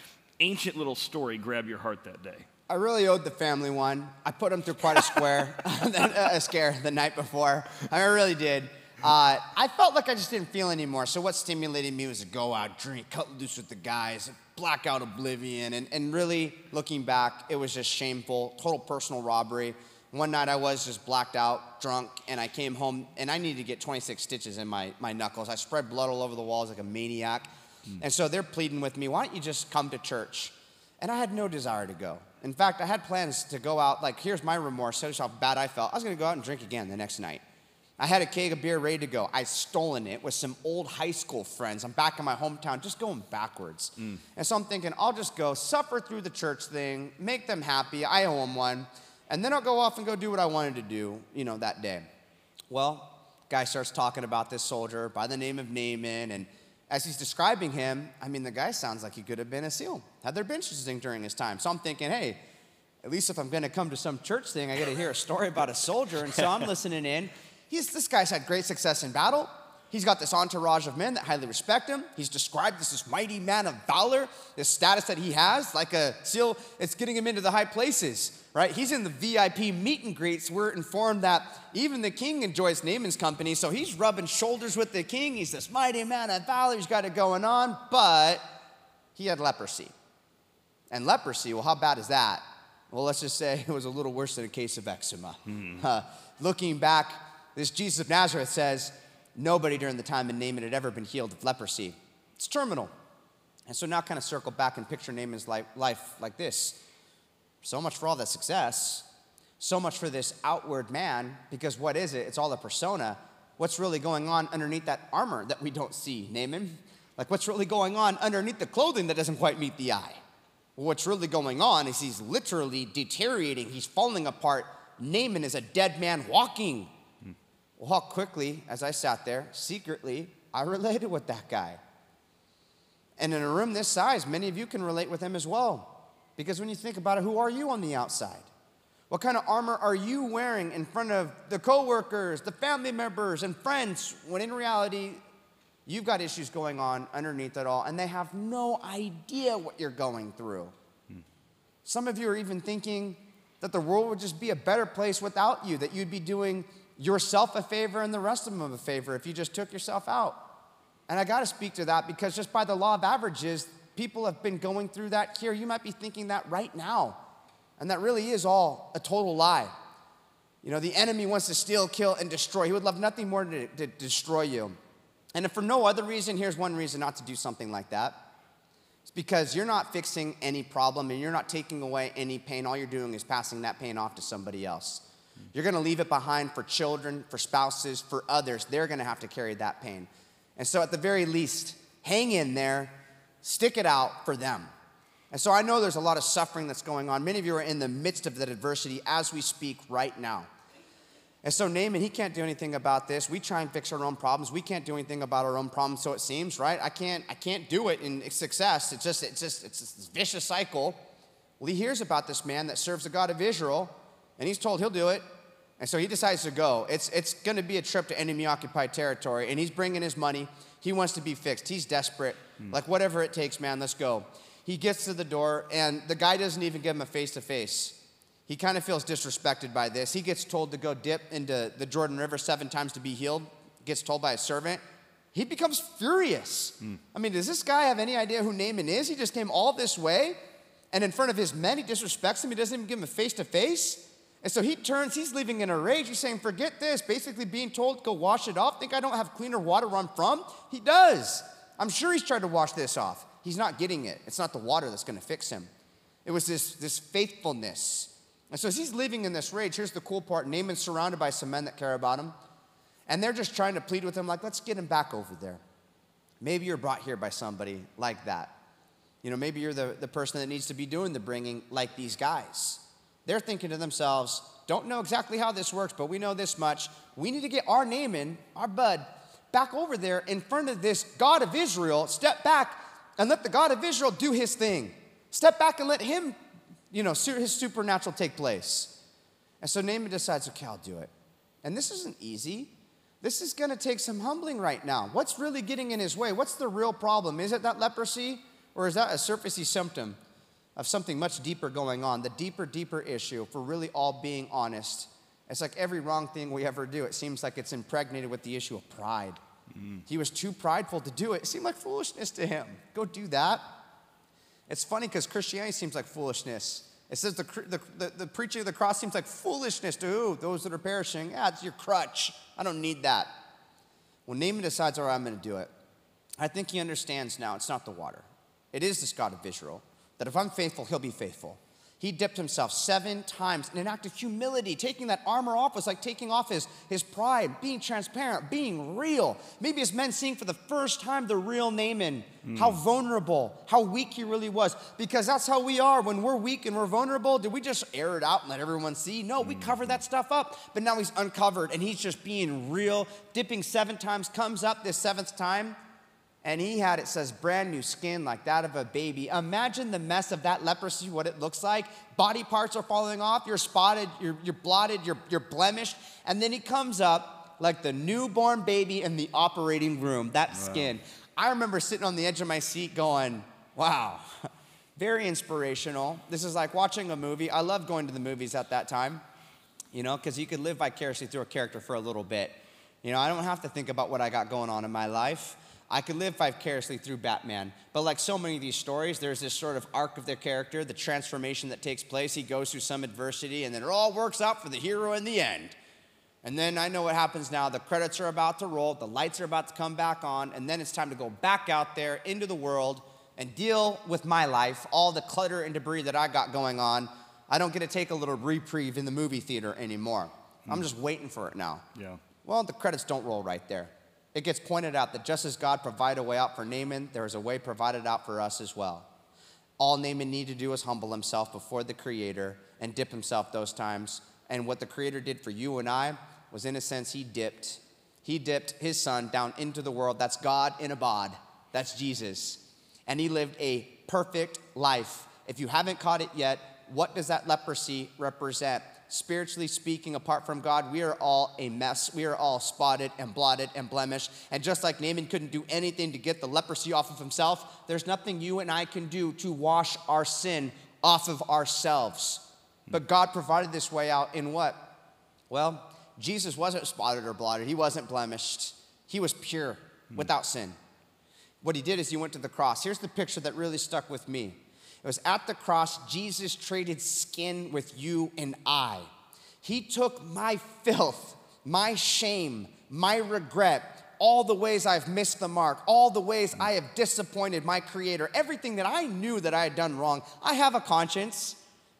ancient little story grab your heart that day? I really owed the family one. I put them through quite a square, *laughs* *laughs* a scare the night before. I really did. Uh, I felt like I just didn't feel anymore. So what stimulated me was to go out, drink, cut loose with the guys, blackout oblivion, and, and really looking back, it was just shameful, total personal robbery. One night I was just blacked out, drunk, and I came home and I needed to get 26 stitches in my, my knuckles. I spread blood all over the walls like a maniac. Mm. And so they're pleading with me, why don't you just come to church? And I had no desire to go. In fact, I had plans to go out, like, here's my remorse, here's how bad I felt. I was gonna go out and drink again the next night. I had a keg of beer ready to go. I'd stolen it with some old high school friends. I'm back in my hometown, just going backwards. Mm. And so I'm thinking, I'll just go suffer through the church thing, make them happy. I owe them one. And then I'll go off and go do what I wanted to do, you know, that day. Well, guy starts talking about this soldier by the name of Naaman, and as he's describing him, I mean, the guy sounds like he could have been a SEAL, had their bench interesting during his time. So I'm thinking, hey, at least if I'm going to come to some church thing, I got to hear a story about a soldier. And so I'm listening in. He's, this guy's had great success in battle. He's got this entourage of men that highly respect him. He's described as this mighty man of valor, this status that he has, like a SEAL, it's getting him into the high places, right? He's in the VIP meet and greets. We're informed that even the king enjoys Naaman's company, so he's rubbing shoulders with the king. He's this mighty man of valor, he's got it going on, but he had leprosy. And leprosy, well, how bad is that? Well, let's just say *laughs* it was a little worse than a case of eczema. Hmm. Uh, looking back, this Jesus of Nazareth says, Nobody during the time in Naaman had ever been healed of leprosy. It's terminal. And so now kind of circle back and picture Naaman's life, like this. So much for all that success, so much for this outward man, because what is it? It's all a persona. What's really going on underneath that armor that we don't see, Naaman? Like what's really going on underneath the clothing that doesn't quite meet the eye? What's really going on is he's literally deteriorating, he's falling apart. Naaman is a dead man walking. Well, quickly, as I sat there, secretly, I related with that guy. And in a room this size, many of you can relate with him as well. Because when you think about it, who are you on the outside? What kind of armor are you wearing in front of the coworkers, the family members, and friends when in reality, you've got issues going on underneath it all, and they have no idea what you're going through? Hmm. Some of you are even thinking that the world would just be a better place without you, that you'd be doing yourself a favor and the rest of them a favor if you just took yourself out. And I got to speak to that because just by the law of averages, people have been going through that here. You might be thinking that right now. And that really is all a total lie. You know, the enemy wants to steal, kill, and destroy. He would love nothing more to, to destroy you. And if for no other reason, here's one reason not to do something like that. It's because you're not fixing any problem and you're not taking away any pain. All you're doing is passing that pain off to somebody else. You're going to leave it behind for children, for spouses, for others. They're going to have to carry that pain. And so, at the very least, hang in there, stick it out for them. And so, I know there's a lot of suffering that's going on. Many of you are in the midst of that adversity as we speak right now. And so, Naaman, he can't do anything about this. We try and fix our own problems. We can't do anything about our own problems, so it seems, right? I can't, I can't do it in success. It's just, it's just, it's this vicious cycle. Well, he hears about this man that serves the God of Israel, and he's told he'll do it. And so he decides to go. It's, it's going to be a trip to enemy occupied territory, and he's bringing his money. He wants to be fixed. He's desperate. Mm. Like, whatever it takes, man, let's go. He gets to the door, and the guy doesn't even give him a face to face. He kind of feels disrespected by this. He gets told to go dip into the Jordan River seven times to be healed, gets told by a servant. He becomes furious. Mm. I mean, does this guy have any idea who Naaman is? He just came all this way And in front of his men, he disrespects him. He doesn't even give him a face to face. And so he turns, he's leaving in a rage. He's saying, Forget this. Basically, being told, Go wash it off. Think I don't have cleaner water where I'm from? He does. I'm sure he's tried to wash this off. He's not getting it. It's not the water that's going to fix him. It was this, this faithfulness. And so as he's leaving in this rage, here's the cool part Naaman's surrounded by some men that care about him. And they're just trying to plead with him, like, let's get him back over there. Maybe you're brought here by somebody like that. You know, maybe you're the, the person that needs to be doing the bringing like these guys. They're thinking to themselves, don't know exactly how this works, but we know this much. We need to get our Naaman, our bud, back over there in front of this God of Israel. Step back and let the God of Israel do his thing. Step back and let him, you know, his supernatural take place. And so Naaman decides, okay, I'll do it. And this isn't easy. This is going to take some humbling right now. What's really getting in his way? What's the real problem? Is it that leprosy or is that a surfacey symptom of something much deeper going on? The deeper, deeper issue, for really all being honest, it's like every wrong thing we ever do, it seems like it's impregnated with the issue of pride. Mm. He was too prideful to do it. It seemed like foolishness to him. Go do that. It's funny because Christianity seems like foolishness. It says the, the, the, the, preaching of the cross seems like foolishness to who? Those that are perishing. Yeah, it's your crutch. I don't need that. When Naaman decides, all right, I'm going to do it, I think he understands now it's not the water. It is this God of Israel, that if I'm faithful, he'll be faithful. He dipped himself seven times in an act of humility. Taking that armor off was like taking off his, his pride, being transparent, being real. Maybe his men seeing for the first time the real Naaman, mm. how vulnerable, how weak he really was. Because that's how we are. When we're weak and we're vulnerable, did we just air it out and let everyone see? No, we cover that stuff up. But now he's uncovered and he's just being real. Dipping seven times, comes up this seventh time and he had, it says, brand new skin like that of a baby. Imagine the mess of that leprosy, what it looks like. Body parts are falling off, you're spotted, you're, you're blotted, you're, you're blemished. And then he comes up like the newborn baby in the operating room, that wow. skin. I remember sitting on the edge of my seat going, wow, *laughs* very inspirational. This is like watching a movie. I loved going to the movies at that time, you know, because you could live vicariously through a character for a little bit. You know, I don't have to think about what I got going on in my life. I could live vicariously through Batman. But like so many of these stories, there's this sort of arc of their character, the transformation that takes place. He goes through some adversity, and then it all works out for the hero in the end. And then I know what happens now. The credits are about to roll, the lights are about to come back on, and then it's time to go back out there into the world and deal with my life, all the clutter and debris that I got going on. I don't get to take a little reprieve in the movie theater anymore. I'm hmm. just waiting for it now. Yeah. Well, the credits don't roll right there it gets pointed out that just as God provided a way out for Naaman, there is a way provided out for us as well. All Naaman needed to do was humble himself before the Creator and dip himself those times. And what the Creator did for you and I was, in a sense, he dipped. He dipped his son down into the world. That's God in a bod. That's Jesus. And he lived a perfect life. If you haven't caught it yet, what does that leprosy represent? Spiritually speaking, apart from God, we are all a mess. We are all spotted and blotted and blemished. And just like Naaman couldn't do anything to get the leprosy off of himself, there's nothing you and I can do to wash our sin off of ourselves. But God provided this way out in what? Well, Jesus wasn't spotted or blotted, he wasn't blemished, he was pure, hmm. without sin. What he did is he went to the cross. Here's the picture that really stuck with me. It was at the cross, Jesus traded skin with you and I. He took my filth, my shame, my regret, all the ways I've missed the mark, all the ways I have disappointed my Creator, everything that I knew that I had done wrong. I have a conscience.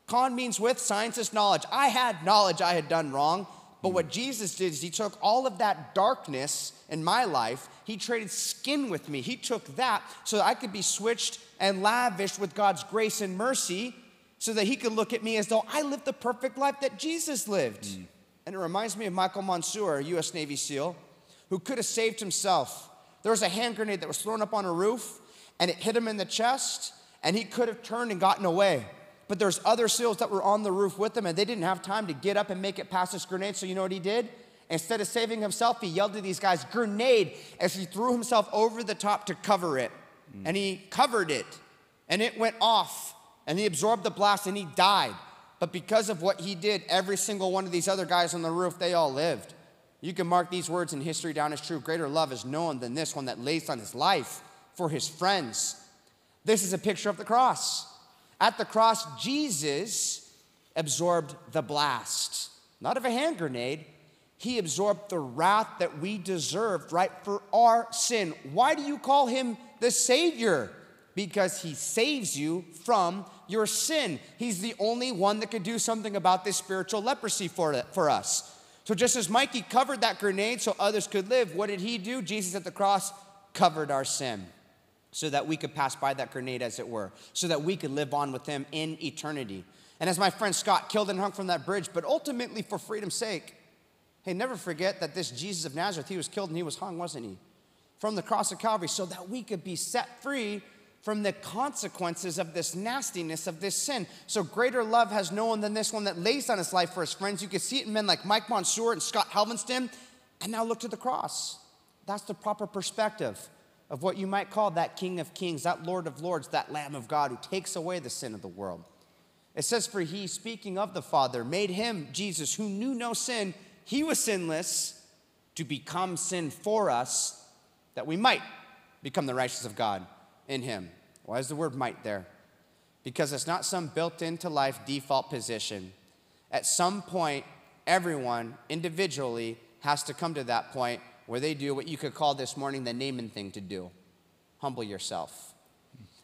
Con means with, science is knowledge. I had knowledge I had done wrong. But what Jesus did is he took all of that darkness in my life, he traded skin with me. He took that so that I could be switched and lavished with God's grace and mercy so that he could look at me as though I lived the perfect life that Jesus lived. Mm. And it reminds me of Michael Monsoor, a US Navy SEAL, who could have saved himself. There was a hand grenade that was thrown up on a roof and it hit him in the chest, and he could have turned and gotten away. But there's other SEALs that were on the roof with him, and they didn't have time to get up and make it past this grenade. So you know what he did? Instead of saving himself, he yelled to these guys, grenade, as he threw himself over the top to cover it. Mm. And he covered it, and it went off, and he absorbed the blast, and he died. But because of what he did, every single one of these other guys on the roof, they all lived. You can mark these words in history down as true. Greater love is known than this one that lays down his life for his friends. This is a picture of the cross. At the cross, Jesus absorbed the blast, not of a hand grenade. He absorbed the wrath that we deserved, right, for our sin. Why do you call him the Savior? Because he saves you from your sin. He's the only one that could do something about this spiritual leprosy for, for us. So, just as Mikey covered that grenade so others could live, what did he do? Jesus at the cross covered our sin so that we could pass by that grenade, as it were, so that we could live on with him in eternity. And as my friend Scott killed and hung from that bridge, but ultimately for freedom's sake, hey, never forget that this Jesus of Nazareth, he was killed and he was hung, wasn't he? From the cross of Calvary, so that we could be set free from the consequences of this nastiness of this sin. So greater love has no one than this one that lays down his life for his friends. You can see it in men like Mike Monsoor and Scott Helvenston. And now look to the cross. That's the proper perspective of what you might call that King of Kings, that Lord of Lords, that Lamb of God who takes away the sin of the world. It says, For he, speaking of the Father, made him, Jesus, who knew no sin, he was sinless, to become sin for us, that we might become the righteousness of God in him. Why is the word might there? Because it's not some built into life default position. At some point, everyone individually has to come to that point where they do what you could call this morning the Naaman thing to do humble yourself.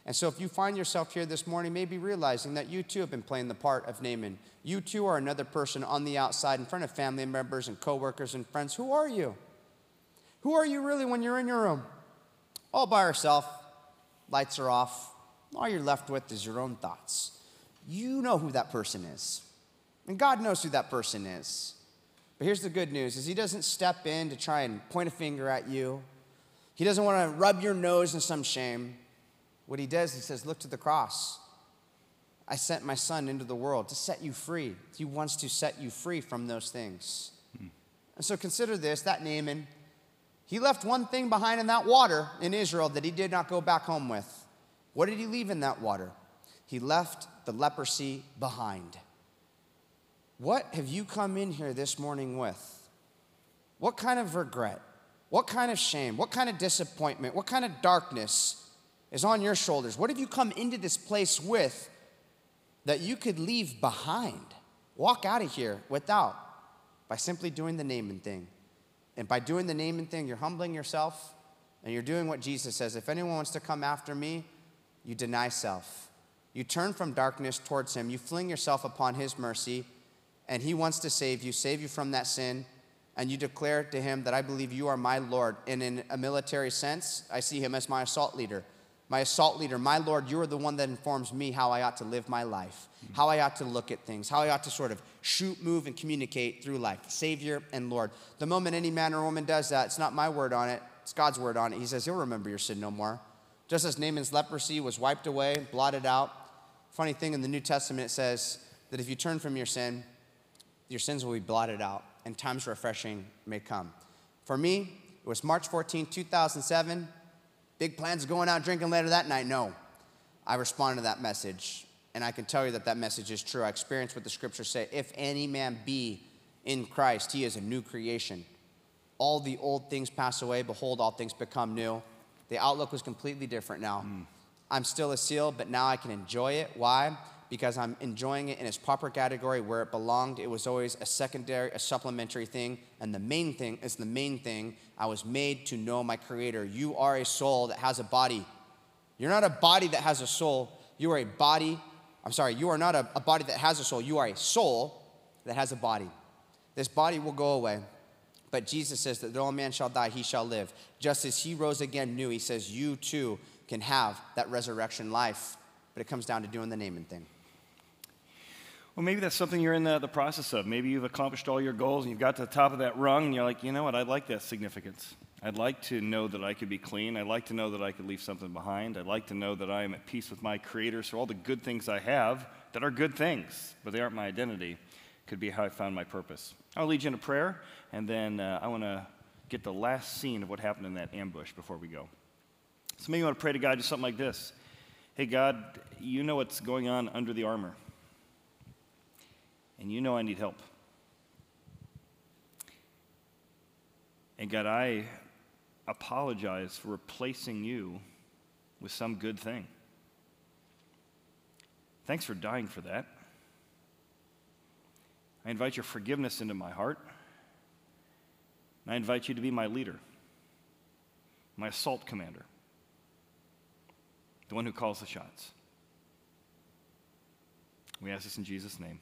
And so, if you find yourself here this morning, maybe realizing that you too have been playing the part of Naaman. You too are another person on the outside in front of family members and coworkers and friends. Who are you? Who are you really when you're in your room? All by yourself, lights are off. All you're left with is your own thoughts. You know who that person is. And God knows who that person is. But here's the good news is he doesn't step in to try and point a finger at you. He doesn't want to rub your nose in some shame. What he does, he says, look to the cross. I sent my son into the world to set you free. He wants to set you free from those things. Hmm. And so consider this that Naaman, he left one thing behind in that water in Israel that he did not go back home with. What did he leave in that water? He left the leprosy behind. What have you come in here this morning with? What kind of regret? What kind of shame? What kind of disappointment? What kind of darkness is on your shoulders? What have you come into this place with that you could leave behind? Walk out of here without by simply doing the Naaman thing. And by doing the Naaman thing, you're humbling yourself and you're doing what Jesus says. If anyone wants to come after me, you deny self. You turn from darkness towards him. You fling yourself upon his mercy and He wants to save you, save you from that sin, and you declare to Him that I believe you are my Lord. And in a military sense, I see Him as my assault leader. My assault leader, my Lord, you are the one that informs me how I ought to live my life, how I ought to look at things, how I ought to sort of shoot, move, and communicate through life. Savior and Lord. The moment any man or woman does that, it's not my word on it, it's God's word on it. He says, He'll remember your sin no more. Just as Naaman's leprosy was wiped away, blotted out. Funny thing in the New Testament, it says that if you turn from your sin, your sins will be blotted out, and times refreshing may come. For me, it was March 14, 2007. Big plans going out drinking later that night? No. I responded to that message, and I can tell you that that message is true. I experienced what the scriptures say if any man be in Christ, he is a new creation. All the old things pass away, behold, all things become new. The outlook was completely different now. Mm. I'm still a seal, but now I can enjoy it. Why? Because I'm enjoying it in its proper category where it belonged. It was always a secondary, a supplementary thing. And the main thing is the main thing. I was made to know my Creator. You are a soul that has a body. You're not a body that has a soul. You are a body. I'm sorry, you are not a, a body that has a soul. You are a soul that has a body. This body will go away. But Jesus says that though a man shall die, he shall live. Just as he rose again new, he says, you too can have that resurrection life. But it comes down to doing the Naaman thing. Well, maybe that's something you're in the, the process of. Maybe you've accomplished all your goals and you've got to the top of that rung and you're like, you know what, I'd like that significance. I'd like to know that I could be clean. I'd like to know that I could leave something behind. I'd like to know that I am at peace with my Creator. So, all the good things I have that are good things, but they aren't my identity, could be how I found my purpose. I'll lead you in a prayer, and then uh, I want to get the last scene of what happened in that ambush before we go. So, maybe you want to pray to God just something like this Hey, God, you know what's going on under the armor and you know I need help. And God, I apologize for replacing you with some good thing. Thanks for dying for that. I invite your forgiveness into my heart. And I invite you to be my leader, my assault commander, the one who calls the shots. We ask this in Jesus' name.